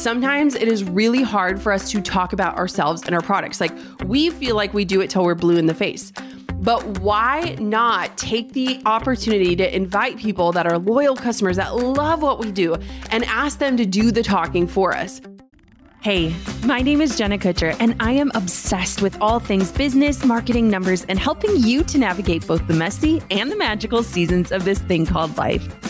Sometimes it is really hard for us to talk about ourselves and our products. Like we feel like we do it till we're blue in the face. But why not take the opportunity to invite people that are loyal customers that love what we do and ask them to do the talking for us? Hey, my name is Jenna Kutcher, and I am obsessed with all things business, marketing, numbers, and helping you to navigate both the messy and the magical seasons of this thing called life.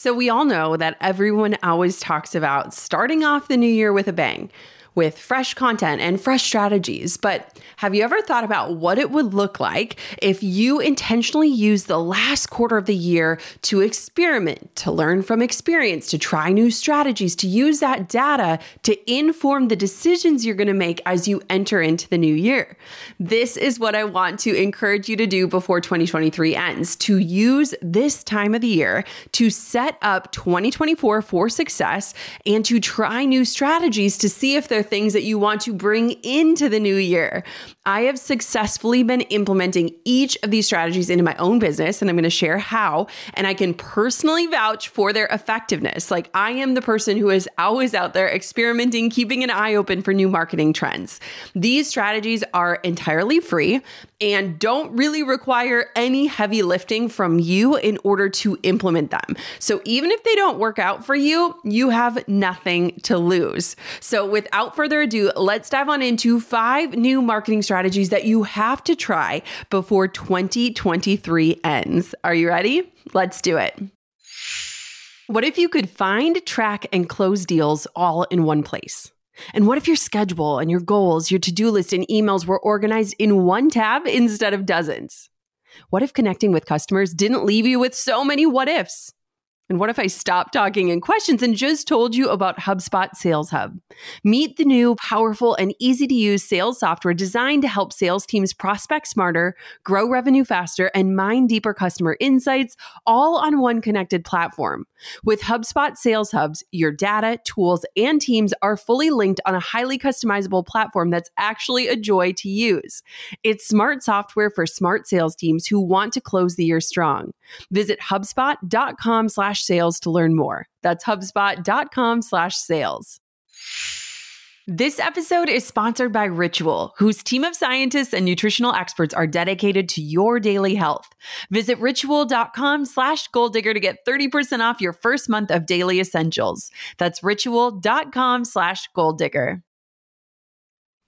So, we all know that everyone always talks about starting off the new year with a bang with fresh content and fresh strategies. But have you ever thought about what it would look like if you intentionally use the last quarter of the year to experiment, to learn from experience, to try new strategies, to use that data to inform the decisions you're going to make as you enter into the new year? This is what I want to encourage you to do before 2023 ends to use this time of the year to set up 2024 for success and to try new strategies to see if they're things that you want to bring into the new year. I have successfully been implementing each of these strategies into my own business, and I'm going to share how. And I can personally vouch for their effectiveness. Like, I am the person who is always out there experimenting, keeping an eye open for new marketing trends. These strategies are entirely free and don't really require any heavy lifting from you in order to implement them. So, even if they don't work out for you, you have nothing to lose. So, without further ado, let's dive on into five new marketing strategies that you have to try before 2023 ends. Are you ready? Let's do it. What if you could find, track, and close deals all in one place? And what if your schedule and your goals, your to do list, and emails were organized in one tab instead of dozens? What if connecting with customers didn't leave you with so many what ifs? And what if I stopped talking in questions and just told you about HubSpot Sales Hub? Meet the new, powerful, and easy to use sales software designed to help sales teams prospect smarter, grow revenue faster, and mine deeper customer insights, all on one connected platform. With HubSpot Sales Hubs, your data, tools, and teams are fully linked on a highly customizable platform that's actually a joy to use. It's smart software for smart sales teams who want to close the year strong. Visit HubSpot.com slash slash sales to learn more. That's HubSpot.com slash sales. This episode is sponsored by Ritual, whose team of scientists and nutritional experts are dedicated to your daily health. Visit ritual.com slash goal digger to get 30% off your first month of daily essentials. That's ritual.com slash goal digger.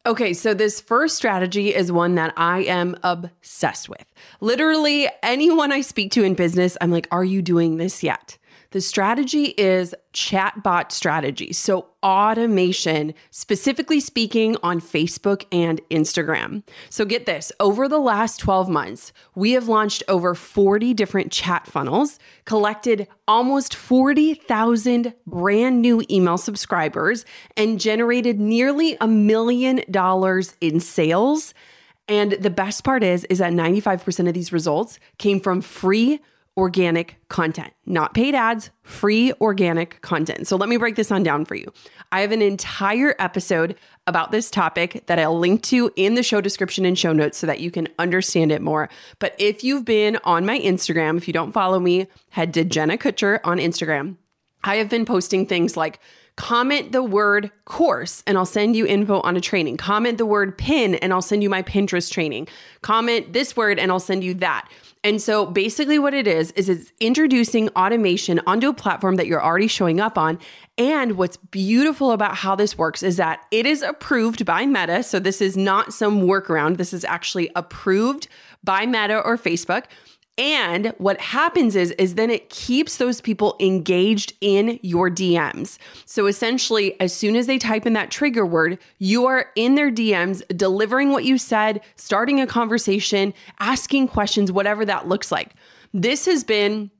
Okay, so this first strategy is one that I am obsessed with. Literally, anyone I speak to in business, I'm like, are you doing this yet? The strategy is chatbot strategy. So, automation, specifically speaking on Facebook and Instagram. So, get this over the last 12 months, we have launched over 40 different chat funnels, collected almost 40,000 brand new email subscribers, and generated nearly a million dollars in sales. And the best part is, is that 95% of these results came from free organic content, not paid ads, free organic content. So let me break this on down for you. I have an entire episode about this topic that I'll link to in the show description and show notes so that you can understand it more. But if you've been on my Instagram, if you don't follow me, head to Jenna Kutcher on Instagram. I have been posting things like comment the word course and I'll send you info on a training. Comment the word pin and I'll send you my Pinterest training. Comment this word and I'll send you that. And so basically what it is is it's introducing automation onto a platform that you're already showing up on. And what's beautiful about how this works is that it is approved by Meta. So this is not some workaround. This is actually approved by Meta or Facebook. And what happens is is then it keeps those people engaged in your DMs. So essentially as soon as they type in that trigger word, you are in their DMs delivering what you said, starting a conversation, asking questions, whatever that looks like. This has been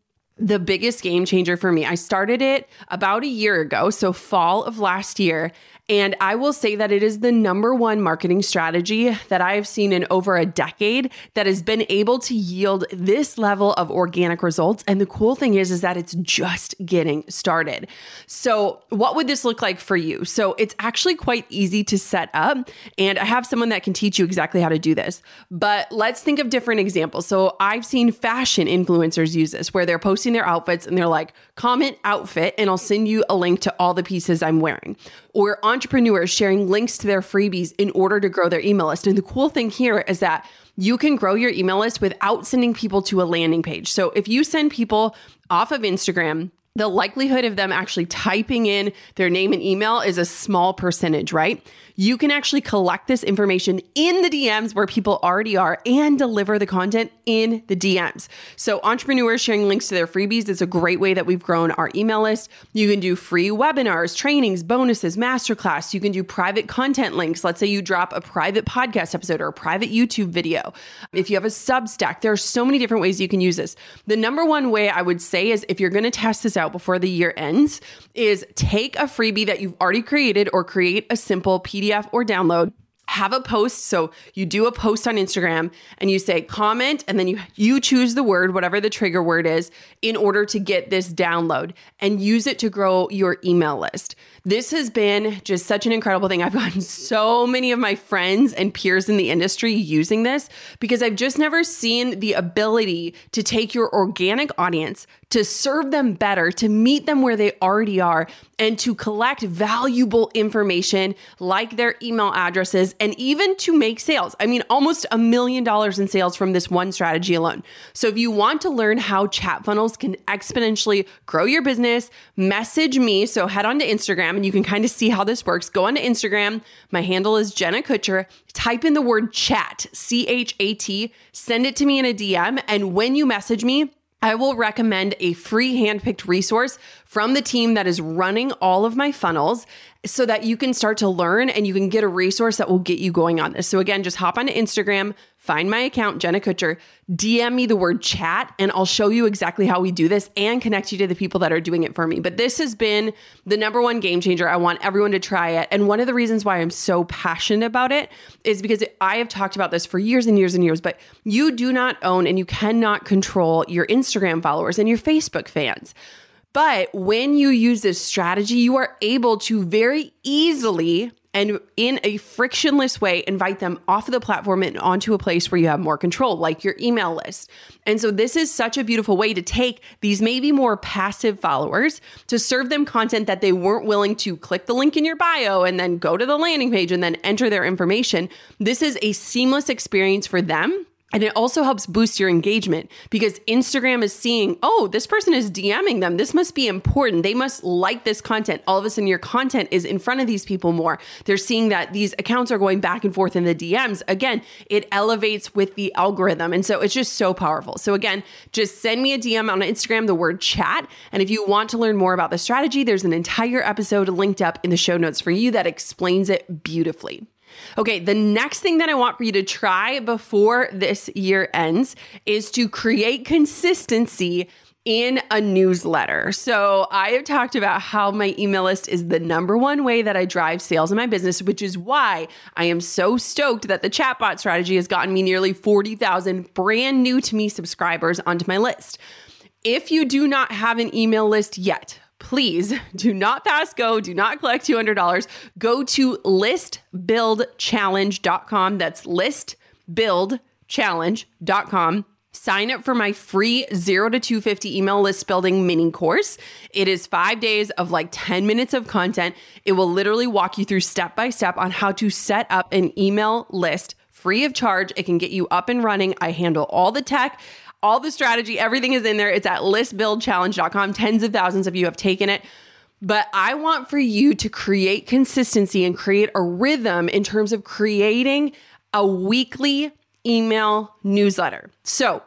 the biggest game changer for me. I started it about a year ago, so fall of last year, and I will say that it is the number one marketing strategy that I have seen in over a decade that has been able to yield this level of organic results. And the cool thing is, is that it's just getting started. So, what would this look like for you? So, it's actually quite easy to set up. And I have someone that can teach you exactly how to do this. But let's think of different examples. So, I've seen fashion influencers use this where they're posting their outfits and they're like, comment outfit, and I'll send you a link to all the pieces I'm wearing. Or entrepreneurs sharing links to their freebies in order to grow their email list. And the cool thing here is that you can grow your email list without sending people to a landing page. So if you send people off of Instagram, the likelihood of them actually typing in their name and email is a small percentage, right? You can actually collect this information in the DMs where people already are and deliver the content in the DMs. So, entrepreneurs sharing links to their freebies is a great way that we've grown our email list. You can do free webinars, trainings, bonuses, masterclass. You can do private content links. Let's say you drop a private podcast episode or a private YouTube video. If you have a Substack, there are so many different ways you can use this. The number one way I would say is if you're going to test this out before the year ends, is take a freebie that you've already created or create a simple PDF or download. Have a post. So you do a post on instagram and you say comment and then you you choose the word whatever the trigger word is in order to get this download and use it to grow your email list this has been just such an incredible thing i've gotten so many of my friends and peers in the industry using this because i've just never seen the ability to take your organic audience to serve them better, to meet them where they already are, and to collect valuable information like their email addresses and even to make sales. I mean, almost a million dollars in sales from this one strategy alone. So, if you want to learn how chat funnels can exponentially grow your business, message me. So, head on to Instagram and you can kind of see how this works. Go on to Instagram. My handle is Jenna Kutcher. Type in the word chat, C H A T, send it to me in a DM. And when you message me, I will recommend a free handpicked resource from the team that is running all of my funnels so that you can start to learn and you can get a resource that will get you going on this. So, again, just hop on Instagram, find my account, Jenna Kutcher, DM me the word chat, and I'll show you exactly how we do this and connect you to the people that are doing it for me. But this has been the number one game changer. I want everyone to try it. And one of the reasons why I'm so passionate about it is because I have talked about this for years and years and years, but you do not own and you cannot control your Instagram followers and your Facebook fans. But when you use this strategy, you are able to very easily and in a frictionless way invite them off of the platform and onto a place where you have more control, like your email list. And so, this is such a beautiful way to take these maybe more passive followers to serve them content that they weren't willing to click the link in your bio and then go to the landing page and then enter their information. This is a seamless experience for them and it also helps boost your engagement because Instagram is seeing, oh, this person is DMing them. This must be important. They must like this content. All of a sudden, your content is in front of these people more. They're seeing that these accounts are going back and forth in the DMs. Again, it elevates with the algorithm. And so it's just so powerful. So, again, just send me a DM on Instagram, the word chat. And if you want to learn more about the strategy, there's an entire episode linked up in the show notes for you that explains it beautifully. Okay, the next thing that I want for you to try before this year ends is to create consistency in a newsletter. So, I have talked about how my email list is the number one way that I drive sales in my business, which is why I am so stoked that the chatbot strategy has gotten me nearly 40,000 brand new to me subscribers onto my list. If you do not have an email list yet, please do not pass go, do not collect $200. Go to listbuildchallenge.com. That's listbuildchallenge.com. Sign up for my free 0 to 250 email list building mini course. It is 5 days of like 10 minutes of content. It will literally walk you through step by step on how to set up an email list free of charge. It can get you up and running. I handle all the tech all the strategy, everything is in there. It's at listbuildchallenge.com. Tens of thousands of you have taken it. But I want for you to create consistency and create a rhythm in terms of creating a weekly email newsletter. So,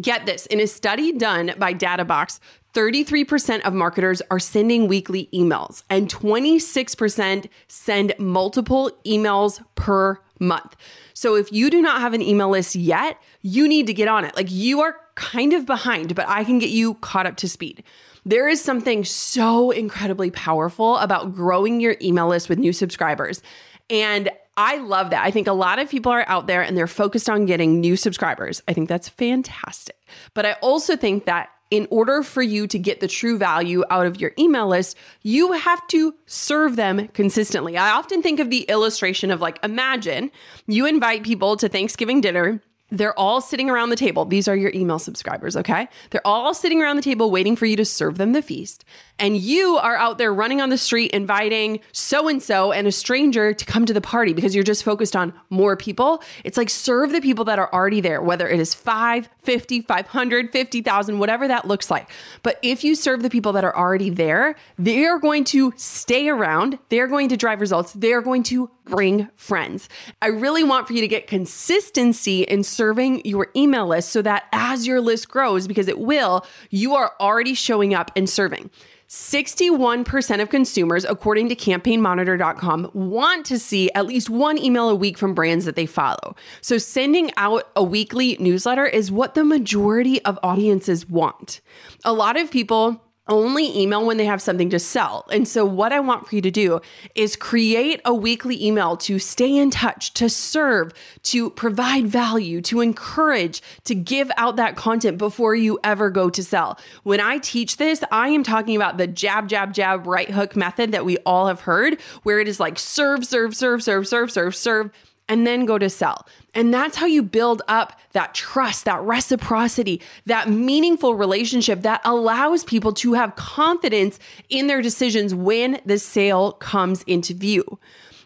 get this in a study done by Databox, 33% of marketers are sending weekly emails, and 26% send multiple emails per month. So if you do not have an email list yet, you need to get on it. Like you are kind of behind, but I can get you caught up to speed. There is something so incredibly powerful about growing your email list with new subscribers. And I love that. I think a lot of people are out there and they're focused on getting new subscribers. I think that's fantastic. But I also think that in order for you to get the true value out of your email list, you have to serve them consistently. I often think of the illustration of like, imagine you invite people to Thanksgiving dinner they're all sitting around the table. These are your email subscribers, okay? They're all sitting around the table waiting for you to serve them the feast. And you are out there running on the street inviting so and so and a stranger to come to the party because you're just focused on more people. It's like serve the people that are already there, whether it is 5, 50, 500, 50,000, whatever that looks like. But if you serve the people that are already there, they are going to stay around, they're going to drive results, they're going to bring friends. I really want for you to get consistency in serving your email list so that as your list grows, because it will, you are already showing up and serving. 61% of consumers, according to campaignmonitor.com, want to see at least one email a week from brands that they follow. So, sending out a weekly newsletter is what the majority of audiences want. A lot of people only email when they have something to sell. And so, what I want for you to do is create a weekly email to stay in touch, to serve, to provide value, to encourage, to give out that content before you ever go to sell. When I teach this, I am talking about the jab, jab, jab, right hook method that we all have heard, where it is like serve, serve, serve, serve, serve, serve, serve and then go to sell. And that's how you build up that trust, that reciprocity, that meaningful relationship that allows people to have confidence in their decisions when the sale comes into view.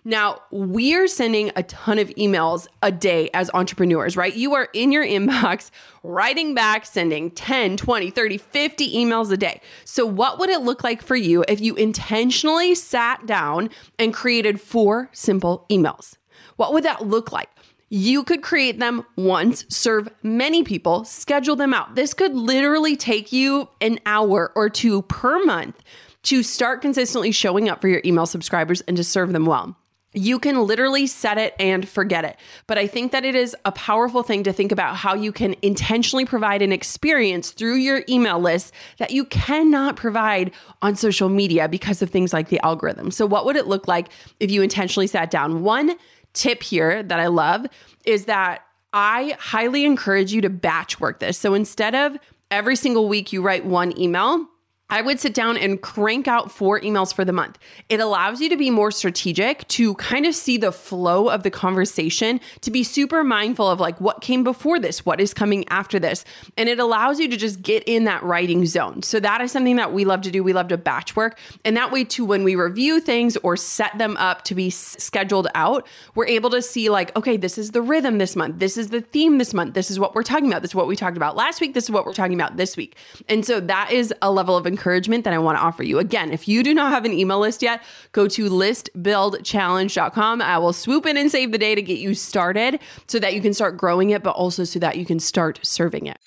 Now, we're sending a ton of emails a day as entrepreneurs, right? You are in your inbox writing back, sending 10, 20, 30, 50 emails a day. So, what would it look like for you if you intentionally sat down and created four simple emails? What would that look like? You could create them once, serve many people, schedule them out. This could literally take you an hour or two per month to start consistently showing up for your email subscribers and to serve them well. You can literally set it and forget it. But I think that it is a powerful thing to think about how you can intentionally provide an experience through your email list that you cannot provide on social media because of things like the algorithm. So, what would it look like if you intentionally sat down? One, tip here that I love is that I highly encourage you to batch work this. So instead of every single week you write one email, I would sit down and crank out four emails for the month. It allows you to be more strategic, to kind of see the flow of the conversation, to be super mindful of like what came before this, what is coming after this. And it allows you to just get in that writing zone. So that is something that we love to do. We love to batch work. And that way, too, when we review things or set them up to be scheduled out, we're able to see like, okay, this is the rhythm this month. This is the theme this month. This is what we're talking about. This is what we talked about last week. This is what we're talking about this week. And so that is a level of encouragement that I want to offer you. Again, if you do not have an email list yet, go to listbuildchallenge.com. I will swoop in and save the day to get you started so that you can start growing it, but also so that you can start serving it.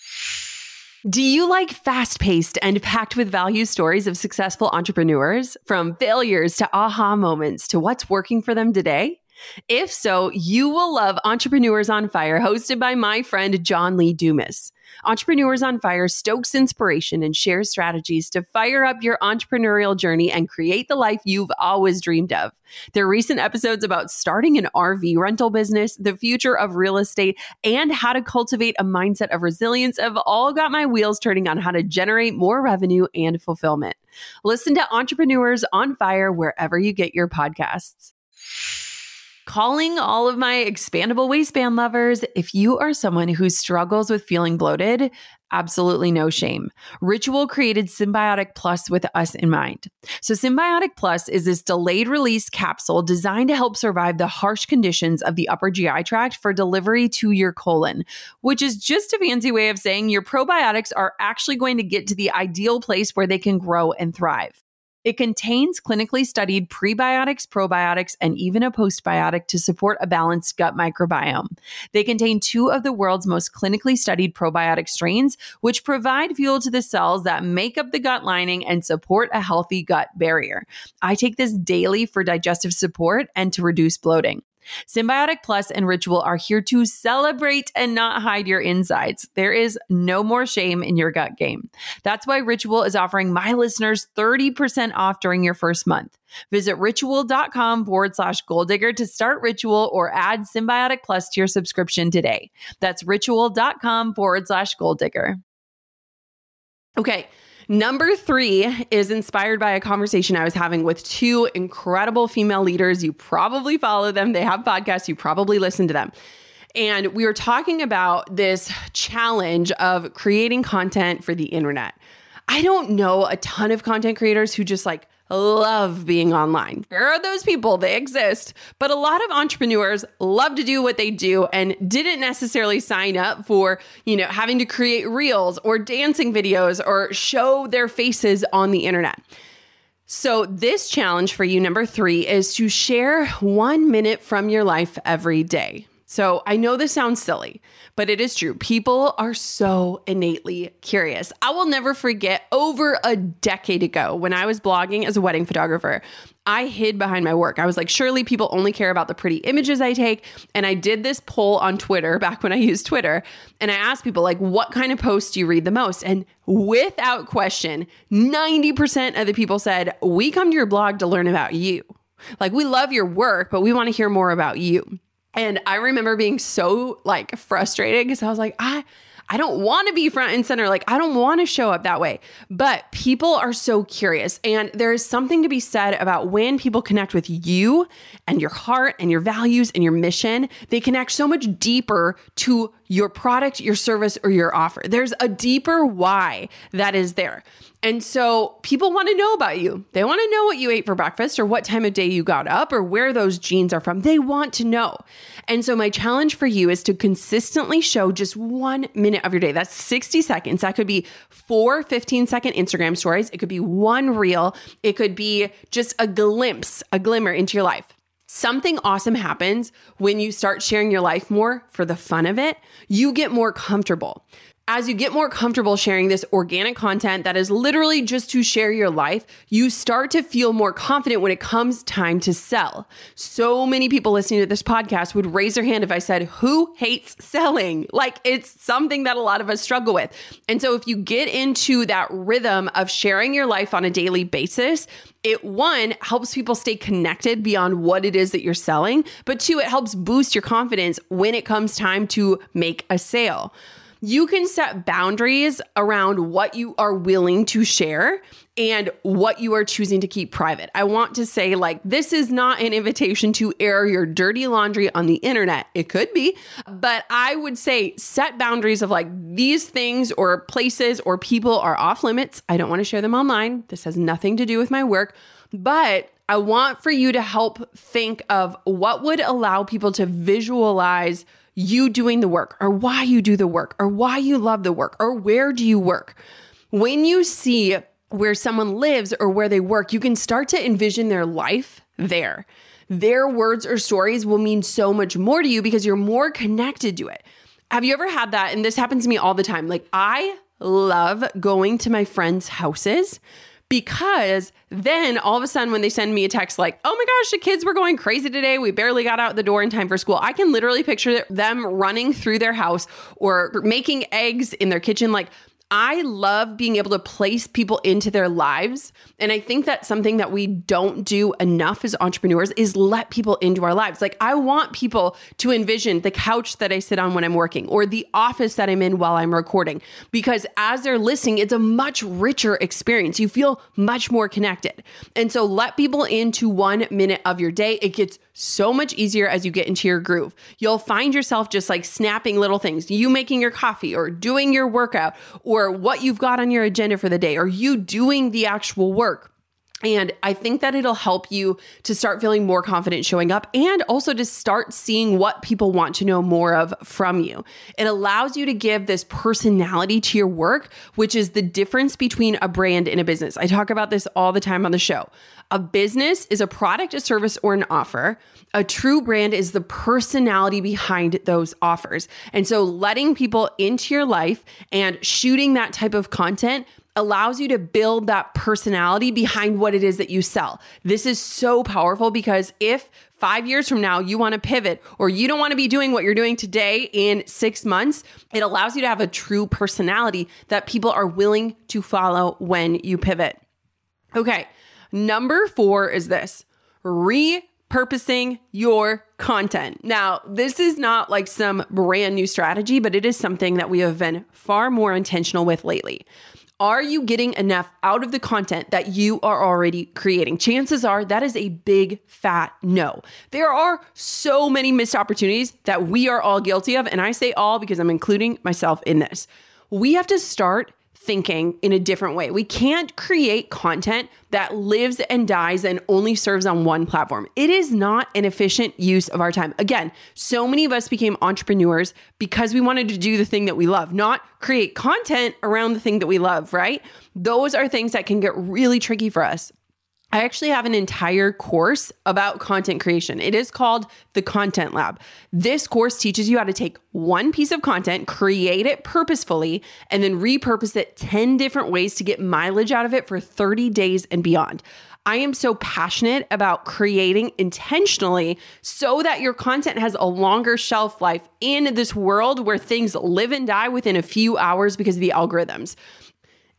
Do you like fast paced and packed with value stories of successful entrepreneurs? From failures to aha moments to what's working for them today? If so, you will love Entrepreneurs on Fire, hosted by my friend John Lee Dumas. Entrepreneurs on Fire stokes inspiration and shares strategies to fire up your entrepreneurial journey and create the life you've always dreamed of. Their recent episodes about starting an RV rental business, the future of real estate, and how to cultivate a mindset of resilience have all got my wheels turning on how to generate more revenue and fulfillment. Listen to Entrepreneurs on Fire wherever you get your podcasts calling all of my expandable waistband lovers. If you are someone who struggles with feeling bloated, absolutely no shame. Ritual created Synbiotic Plus with us in mind. So, Synbiotic Plus is this delayed release capsule designed to help survive the harsh conditions of the upper GI tract for delivery to your colon, which is just a fancy way of saying your probiotics are actually going to get to the ideal place where they can grow and thrive. It contains clinically studied prebiotics, probiotics, and even a postbiotic to support a balanced gut microbiome. They contain two of the world's most clinically studied probiotic strains, which provide fuel to the cells that make up the gut lining and support a healthy gut barrier. I take this daily for digestive support and to reduce bloating. Synbiotic Plus and Ritual are here to celebrate and not hide your insides. There is no more shame in your gut game. That's why Ritual is offering my listeners 30% off during your first month. Visit ritual.com forward slash goal digger to start Ritual or add Synbiotic Plus to your subscription today. That's ritual.com forward slash goal digger. Okay. Number three is inspired by a conversation I was having with two incredible female leaders. You probably follow them, they have podcasts, you probably listen to them. And we were talking about this challenge of creating content for the internet. I don't know a ton of content creators who just like love being online. There are those people, they exist. But a lot of entrepreneurs love to do what they do and didn't necessarily sign up for, you know, having to create reels or dancing videos or show their faces on the internet. So, this challenge for you, number three, is to share one minute from your life every day. So I know this sounds silly, but it is true. People are so innately curious. I will never forget over a decade ago when I was blogging as a wedding photographer. I hid behind my work. I was like, surely people only care about the pretty images I take. And I did this poll on Twitter back when I used Twitter. And I asked people, like, what kind of posts do you read the most? And without question, 90% of the people said, we come to your blog to learn about you. Like, we love your work, but we want to hear more about you. And I remember being so like frustrated because I was like, I I don't want to be front and center. Like, I don't want to show up that way. But people are so curious. And there is something to be said about when people connect with you and your heart and your values and your mission, they connect so much deeper to your product, your service, or your offer. There's a deeper why that is there. And so people want to know about you. They want to know what you ate for breakfast or what time of day you got up or where those jeans are from. They want to know. And so my challenge for you is to consistently show just one minute of your day. That's 60 seconds. That could be four 15 second Instagram stories. It could be one reel. It could be just a glimpse, a glimmer into your life. Something awesome happens when you start sharing your life more for the fun of it. You get more comfortable as you get more comfortable sharing this organic content that is literally just to share your life, you start to feel more confident when it comes time to sell. So many people listening to this podcast would raise their hand if I said, Who hates selling? Like it's something that a lot of us struggle with. And so if you get into that rhythm of sharing your life on a daily basis, it one helps people stay connected beyond what it is that you're selling, but two, it helps boost your confidence when it comes time to make a sale you can set boundaries around what you are willing to share and what you are choosing to keep private. I want to say, like, this is not an invitation to air your dirty laundry on the internet. It could be, but I would say set boundaries of like these things or places or people are off limits. I don't want to share them online. This has nothing to do with my work, but I want for you to help think of what would allow people to visualize you doing the work or why you do the work or why you love the work or where do you work. When you see where someone lives or where they work, you can start to envision their life there. Their words or stories will mean so much more to you because you're more connected to it. Have you ever had that? And this happens to me all the time. Like, I love going to my friends' houses because then all of a sudden when they send me a text like oh my gosh the kids were going crazy today. We barely got out the door in time for school i can literally picture them running through their house or making eggs in their kitchen like I love being able to place people into their lives. And I think that's something that we don't do enough as entrepreneurs is let people into our lives. Like I want people to envision the couch that I sit on when I'm working or the office that I'm in while I'm recording because as they're listening, it's a much richer experience. You feel much more connected. And so let people into 1 minute of your day. It gets so much easier as you get into your groove. You'll find yourself just like snapping little things, you making your coffee or doing your workout or what you've got on your agenda for the day Are you doing the actual work. And I think that it'll help you to start feeling more confident showing up and also to start seeing what people want to know more of from you. It allows you to give this personality to your work, which is the difference between a brand and a business. I talk about this all the time on the show. A business is a product, a service, or an offer. A true brand is the personality behind those offers. And so letting people into your life and shooting that type of content allows you to build that personality behind what it is that you sell. This is so powerful because if five years from now you want to pivot or you don't want to be doing what you're doing today in six months, it allows you to have a true personality that people are willing to follow when you pivot. Okay, number four is this repurposing your content. Now, this is not like some brand new strategy, but it is something that we have been far more intentional with lately. Are you getting enough out of the content that you are already creating? Chances are that is a big fat no. There are so many missed opportunities that we are all guilty of. And I say all because I'm including myself in this. We have to start thinking in a different way. We can't create content that lives and dies and only serves on one platform. It is not an efficient use of our time. Again, so many of us became entrepreneurs because we wanted to do the thing that we love, not create content around the thing that we love, right? Those are things that can get really tricky for us. I actually have an entire course about content creation. It is called the Content Lab. This course teaches you how to take one piece of content, create it purposefully, and then repurpose it 10 different ways to get mileage out of it for 30 days and beyond. I am so passionate about creating intentionally so that your content has a longer shelf life in this world where things live and die within a few hours because of the algorithms.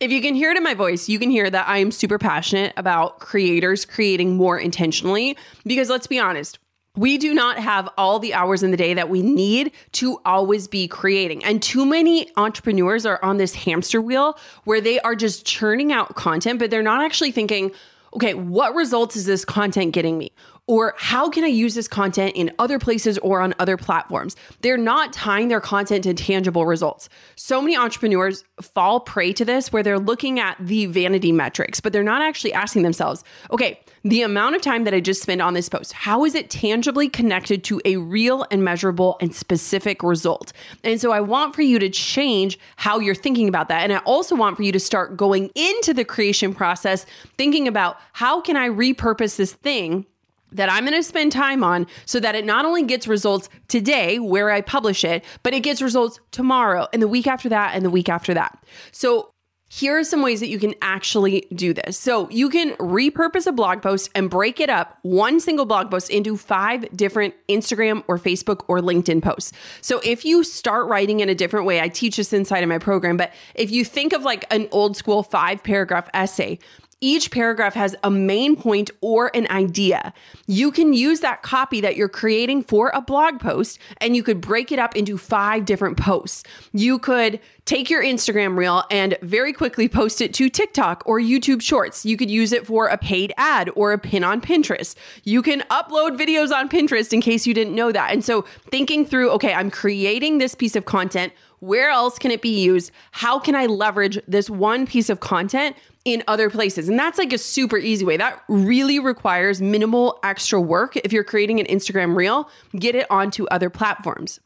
If you can hear it in my voice, you can hear that I am super passionate about creators creating more intentionally because let's be honest, we do not have all the hours in the day that we need to always be creating. And too many entrepreneurs are on this hamster wheel where they are just churning out content, but they're not actually thinking, okay, what results is this content getting me? Or how can I use this content in other places or on other platforms? They're not tying their content to tangible results. So many entrepreneurs fall prey to this where they're looking at the vanity metrics, but they're not actually asking themselves, okay, the amount of time that I just spent on this post, how is it tangibly connected to a real and measurable and specific result? And so I want for you to change how you're thinking about that. And I also want for you to start going into the creation process thinking about how can I repurpose this thing that I'm going to spend time on so that it not only gets results today where I publish it, but it gets results tomorrow and the week after that and the week after that. So here are some ways that you can actually do this. So you can repurpose a blog post and break it up, one single blog post, into five different Instagram or Facebook or LinkedIn posts. So if you start writing in a different way, I teach this inside of my program, but if you think of like an old school five paragraph essay, each paragraph has a main point or an idea. You can use that copy that you're creating for a blog post and you could break it up into five different posts. You could take your Instagram reel and very quickly post it to TikTok or YouTube Shorts. You could use it for a paid ad or a pin on Pinterest. You can upload videos on Pinterest in case you didn't know that. And so thinking through, okay, I'm creating this piece of content. Where else can it be used? How can I leverage this one piece of content in other places? And that's like a super easy way. That really requires minimal extra work. If you're creating an Instagram reel, get it onto other platforms.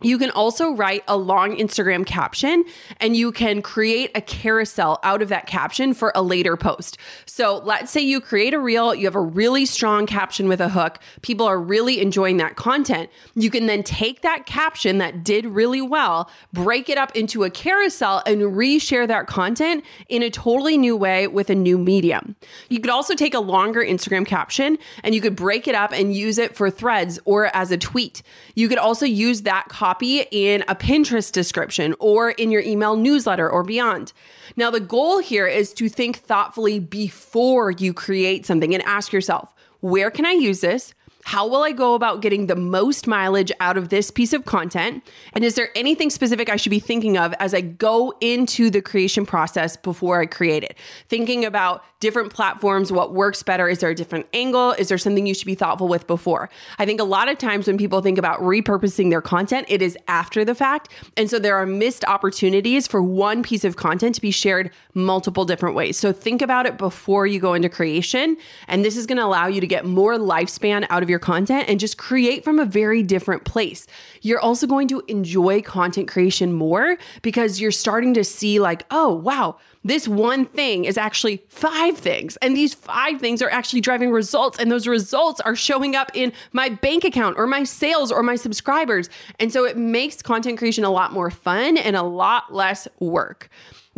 You can also write a long Instagram caption and you can create a carousel out of that caption for a later post. So let's say you create a reel, you have a really strong caption with a hook, people are really enjoying that content. You can then take that caption that did really well, break it up into a carousel and reshare that content in a totally new way with a new medium. You could also take a longer Instagram caption and you could break it up and use it for threads or as a tweet. You could also use that copy in a Pinterest description or in your email newsletter or beyond. Now, the goal here is to think thoughtfully before you create something and ask yourself, where can I use this? How will I go about getting the most mileage out of this piece of content? And is there anything specific I should be thinking of as I go into the creation process before I create it? Thinking about different platforms, what works better? Is there a different angle? Is there something you should be thoughtful with before? I think a lot of times when people think about repurposing their content, it is after the fact. And so there are missed opportunities for one piece of content to be shared multiple different ways. So think about it before you go into creation. And this is going to allow you to get more lifespan out of your your content and just create from a very different place. You're also going to enjoy content creation more because you're starting to see, like, oh, wow, this one thing is actually five things. And these five things are actually driving results. And those results are showing up in my bank account or my sales or my subscribers. And so it makes content creation a lot more fun and a lot less work.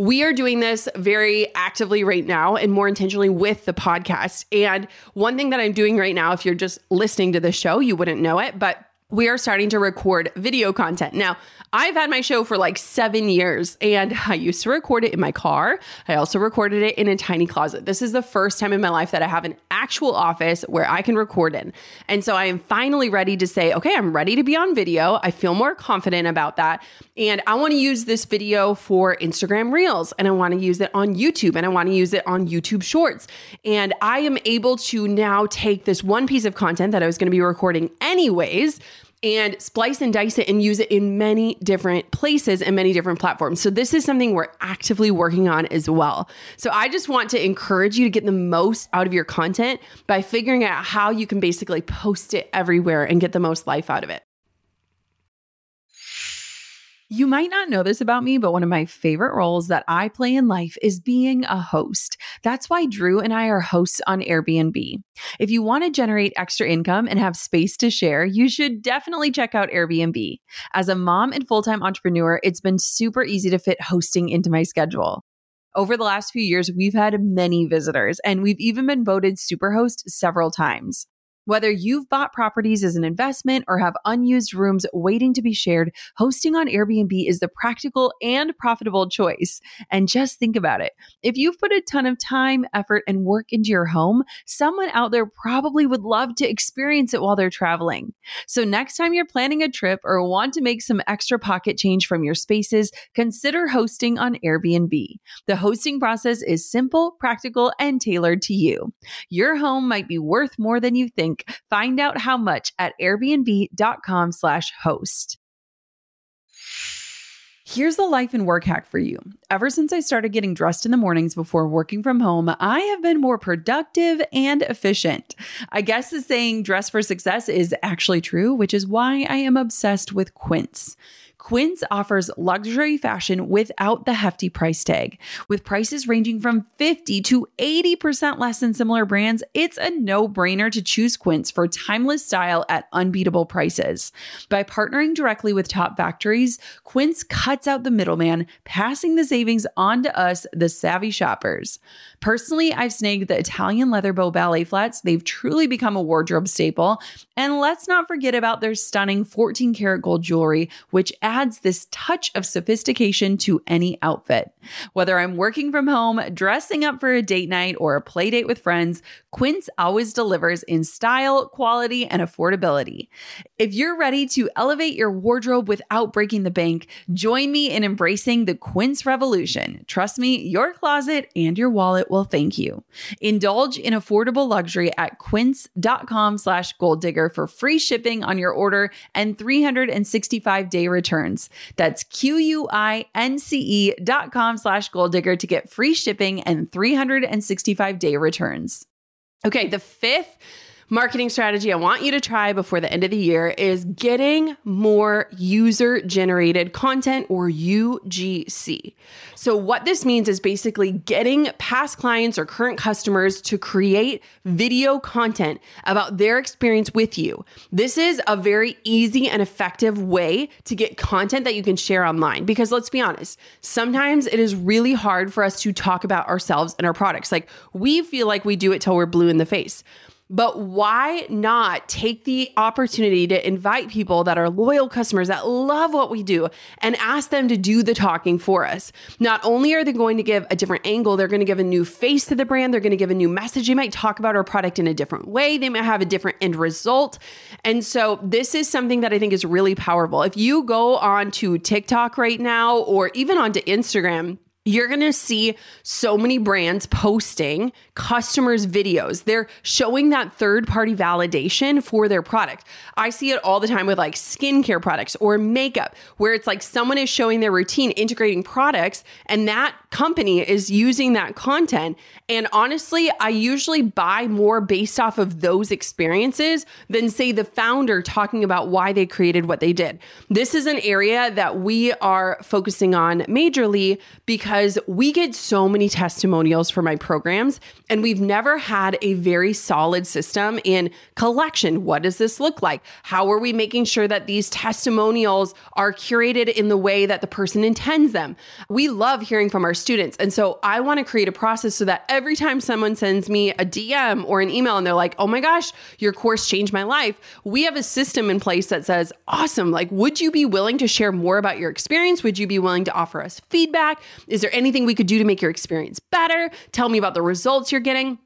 We are doing this very actively right now and more intentionally with the podcast. And one thing that I'm doing right now, if you're just listening to the show, you wouldn't know it, but we are starting to record video content. Now, I've had my show for like seven years and I used to record it in my car. I also recorded it in a tiny closet. This is the first time in my life that I have an actual office where I can record in. And so I am finally ready to say, okay, I'm ready to be on video. I feel more confident about that. And I want to use this video for Instagram Reels and I want to use it on YouTube and I want to use it on YouTube Shorts. And I am able to now take this one piece of content that I was going to be recording anyways and splice and dice it and use it in many different places and many different platforms. So, this is something we're actively working on as well. So, I just want to encourage you to get the most out of your content by figuring out how you can basically post it everywhere and get the most life out of it. You might not know this about me, but one of my favorite roles that I play in life is being a host. That's why Drew and I are hosts on Airbnb. If you want to generate extra income and have space to share, you should definitely check out Airbnb. As a mom and full time entrepreneur, it's been super easy to fit hosting into my schedule. Over the last few years, we've had many visitors, and we've even been voted Superhost several times. Whether you've bought properties as an investment or have unused rooms waiting to be shared, hosting on Airbnb is the practical and profitable choice. And just think about it. If you've put a ton of time, effort, and work into your home, someone out there probably would love to experience it while they're traveling. So, next time you're planning a trip or want to make some extra pocket change from your spaces, consider hosting on Airbnb. The hosting process is simple, practical, and tailored to you. Your home might be worth more than you think Find out how much at airbnb.com slash host. Here's the life and work hack for you. Ever since I started getting dressed in the mornings before working from home, I have been more productive and efficient. I guess the saying dress for success is actually true, which is why I am obsessed with Quince. Quince offers luxury fashion without the hefty price tag. With prices ranging from 50 to 80% less than similar brands, it's a no brainer to choose Quince for timeless style at unbeatable prices. By partnering directly with top factories, Quince cuts out the middleman, passing the savings on to us, the savvy shoppers. Personally, I've snagged the Italian leather bow ballet flats. They've truly become a wardrobe staple. And let's not forget about their stunning 14 karat gold jewelry, which adds this touch of sophistication to any outfit. Whether I'm working from home, dressing up for a date night, or a play date with friends, Quince always delivers in style, quality, and affordability. If you're ready to elevate your wardrobe without breaking the bank, join me in embracing the Quince revolution. Trust me, your closet and your wallet will thank you. Indulge in affordable luxury at quince.com slash goal digger for free shipping on your order and 365 day returns. That's Q-U-I-N-C-E dot com slash goal digger to get free shipping and 365 day returns. Okay, the fifth marketing strategy I want you to try before the end of the year is getting more user generated content or UGC. So, what this means is basically getting past clients or current customers to create video content about their experience with you. This is a very easy and effective way to get content that you can share online because let's be honest, sometimes it is really hard for us to talk about ourselves and our products. Like, we feel like we do it till we're blue in the face. But why not take the opportunity to invite people that are loyal customers that love what we do and ask them to do the talking for us? Not only are they going to give a different angle, they're going to give a new face to the brand, they're going to give a new message. They might talk about our product in a different way, they might have a different end result. And so, this is something that I think is really powerful. If you go on to TikTok right now or even onto Instagram, you're going to see so many brands posting customers' videos. They're showing that third party validation for their product. I see it all the time with like skincare products or makeup, where it's like someone is showing their routine integrating products, and that company is using that content. And honestly, I usually buy more based off of those experiences than, say, the founder talking about why they created what they did. This is an area that we are focusing on majorly because we get so many testimonials for my programs, and we've never had a very solid system in collection. What does this look like? How are we making sure that these testimonials are curated in the way that the person intends them? We love hearing from our students. And so I want to create a process so that every time someone sends me a DM or an email and they're like, oh my gosh, your course changed my life, we have a system in place that says, awesome, like, would you be willing to share more about your experience? Would you be willing to offer us feedback? Is there anything we could do to make your experience better? Tell me about the results you're getting.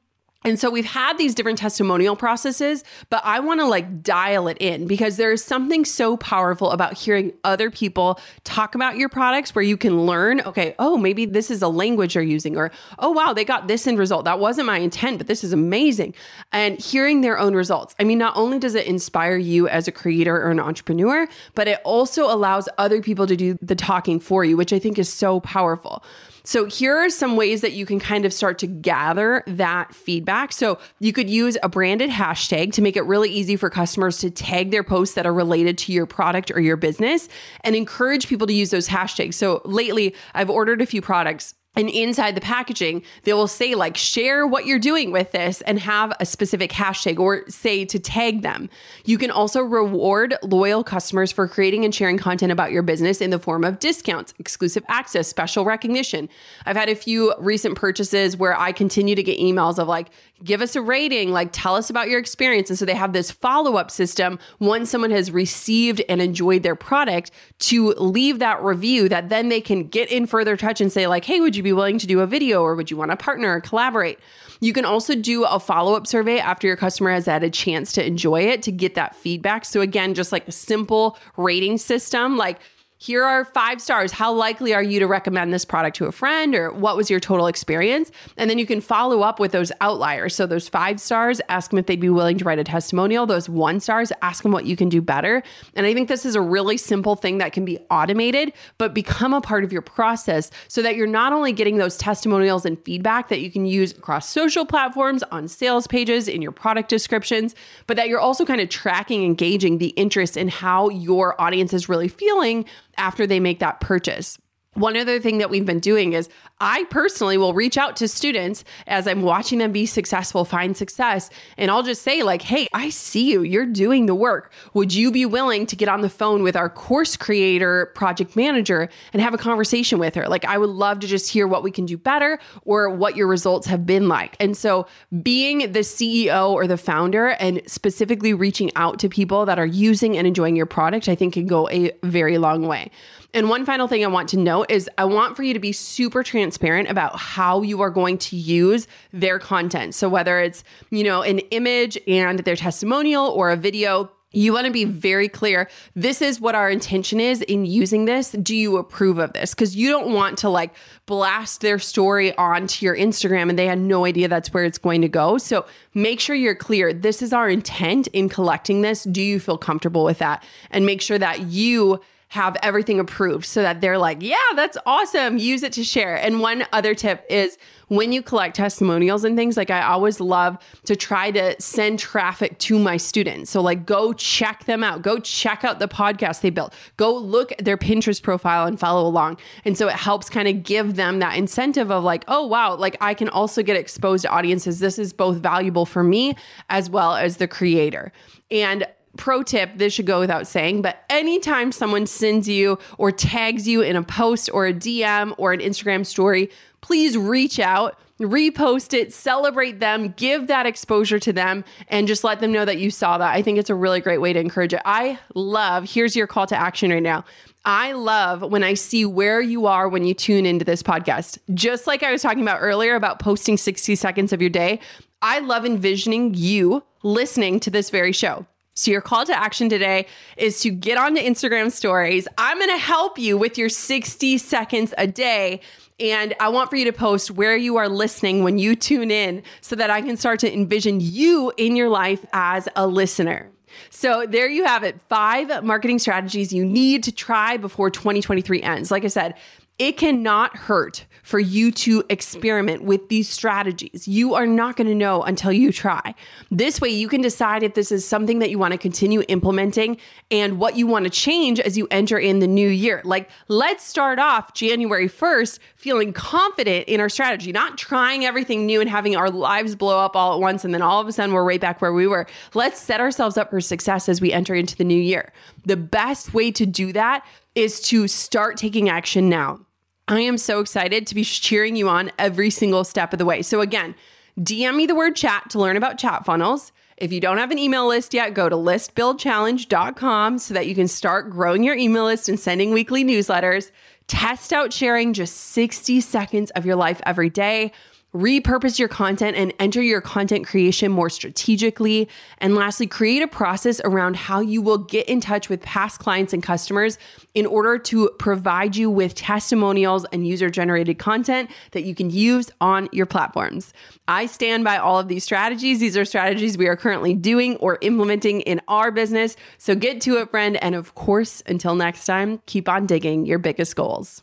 And so we've had these different testimonial processes, but I want to like dial it in because there is something so powerful about hearing other people talk about your products where you can learn, okay, oh, maybe this is a language they're using, or oh, wow, they got this end result. That wasn't my intent, but this is amazing. And hearing their own results. I mean, not only does it inspire you as a creator or an entrepreneur, but it also allows other people to do the talking for you, which I think is so powerful. So here are some ways that you can kind of start to gather that feedback. So you could use a branded hashtag to make it really easy for customers to tag their posts that are related to your product or your business and encourage people to use those hashtags. So lately, I've ordered a few products and inside the packaging, they will say, like, share what you're doing with this and have a specific hashtag or say to tag them. You can also reward loyal customers for creating and sharing content about your business in the form of discounts, exclusive access, special recognition. I've had a few recent purchases where I continue to get emails of like, give us a rating, like tell us about your experience. And so they have this follow up system once someone has received and enjoyed their product to leave that review that then they can get in further touch and say, like, hey, would you be willing to do a video or would you want to partner or collaborate? You can also do a follow up survey after your customer has had a chance to enjoy it to get that feedback. So, again, just like a simple rating system, like here are five stars. How likely are you to recommend this product to a friend or what was your total experience? And then you can follow up with those outliers. So those five stars, ask them if they'd be willing to write a testimonial. Those one stars, ask them what you can do better. And I think this is a really simple thing that can be automated, but become a part of your process so that you're not only getting those testimonials and feedback that you can use across social platforms, on sales pages, in your product descriptions, but that you're also kind of tracking, engaging the interest in how your audience is really feeling after they make that purchase. One other thing that we've been doing is I personally will reach out to students as I'm watching them be successful, find success, and I'll just say, like, hey, I see you. You're doing the work. Would you be willing to get on the phone with our course creator, project manager, and have a conversation with her? Like, I would love to just hear what we can do better or what your results have been like. And so, being the CEO or the founder and specifically reaching out to people that are using and enjoying your product, I think can go a very long way. And one final thing I want to note is I want for you to be super transparent about how you are going to use their content. So whether it's, you know, an image and their testimonial or a video, you want to be very clear. This is what our intention is in using this. Do you approve of this? Because you don't want to like blast their story onto your Instagram and they had no idea that's where it's going to go. So make sure you're clear. This is our intent in collecting this. Do you feel comfortable with that? And make sure that you have everything approved so that they're like, yeah, that's awesome. Use it to share. And one other tip is when you collect testimonials and things, like I always love to try to send traffic to my students. So, like, go check them out, go check out the podcast they built, go look at their Pinterest profile and follow along. And so it helps kind of give them that incentive of like, oh, wow, like I can also get exposed to audiences. This is both valuable for me as well as the creator. And pro tip this should go without saying but anytime someone sends you or tags you in a post or a dm or an instagram story please reach out repost it celebrate them give that exposure to them and just let them know that you saw that i think it's a really great way to encourage it i love here's your call to action right now I love when I see where you are when you tune into this podcast. Just like I was talking about earlier about posting 60 seconds of your day, I love envisioning you listening to this very show. So, your call to action today is to get onto Instagram stories. I'm going to help you with your 60 seconds a day. And I want for you to post where you are listening when you tune in so that I can start to envision you in your life as a listener. So there you have it. Five marketing strategies you need to try before 2023 ends. Like I said, it cannot hurt for you to experiment with these strategies. You are not going to know until you try. This way, you can decide if this is something that you want to continue implementing and what you want to change as you enter in the new year. Like, let's start off January 1st feeling confident in our strategy, not trying everything new and having our lives blow up all at once. And then all of a sudden, we're right back where we were. Let's set ourselves up for success as we enter into the new year. The best way to do that is to start taking action now. I am so excited to be cheering you on every single step of the way. So, again, DM me the word chat to learn about chat funnels. If you don't have an email list yet, go to listbuildchallenge.com so that you can start growing your email list and sending weekly newsletters. Test out sharing just 60 seconds of your life every day repurpose your content and enter your content creation more strategically. And lastly, create a process around how you will get in touch with past clients and customers in order to provide you with testimonials and user generated content that you can use on your platforms. I stand by all of these strategies. These are strategies we are currently doing or implementing in our business. So get to it, friend. And of course, until next time, keep on digging your biggest goals.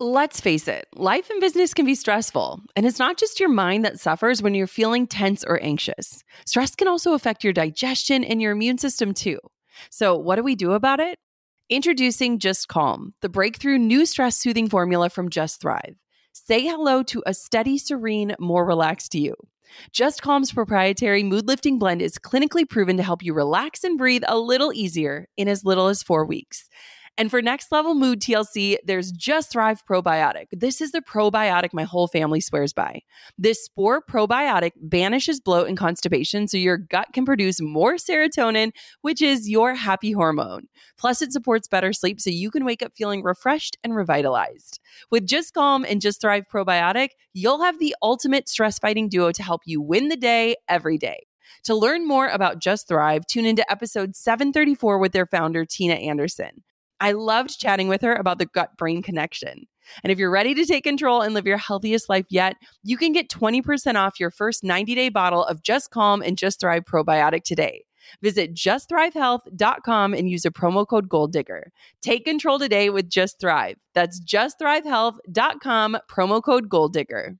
Let's face it, life and business can be stressful, and it's not just your mind that suffers when you're feeling tense or anxious. Stress can also affect your digestion and your immune system too. So, what do we do about it? Introducing Just Calm, the breakthrough new stress soothing formula from Just Thrive. Say hello to a steady, serene, more relaxed you. Just Calm's proprietary mood lifting blend is clinically proven to help you relax and breathe a little easier in as little as four weeks. And for next level mood TLC, there's Just Thrive Probiotic. This is the probiotic my whole family swears by. This spore probiotic banishes bloat and constipation so your gut can produce more serotonin, which is your happy hormone. Plus, it supports better sleep so you can wake up feeling refreshed and revitalized. With Just Calm and Just Thrive Probiotic, you'll have the ultimate stress fighting duo to help you win the day every day. To learn more about Just Thrive, tune into episode 734 with their founder, Tina Anderson. I loved chatting with her about the gut brain connection. And if you're ready to take control and live your healthiest life yet, you can get 20% off your first 90 day bottle of Just Calm and Just Thrive probiotic today. Visit justthrivehealth.com and use a promo code GOALDIGGER. Take control today with Just Thrive. That's justthrivehealth.com, promo code GOALDIGGER.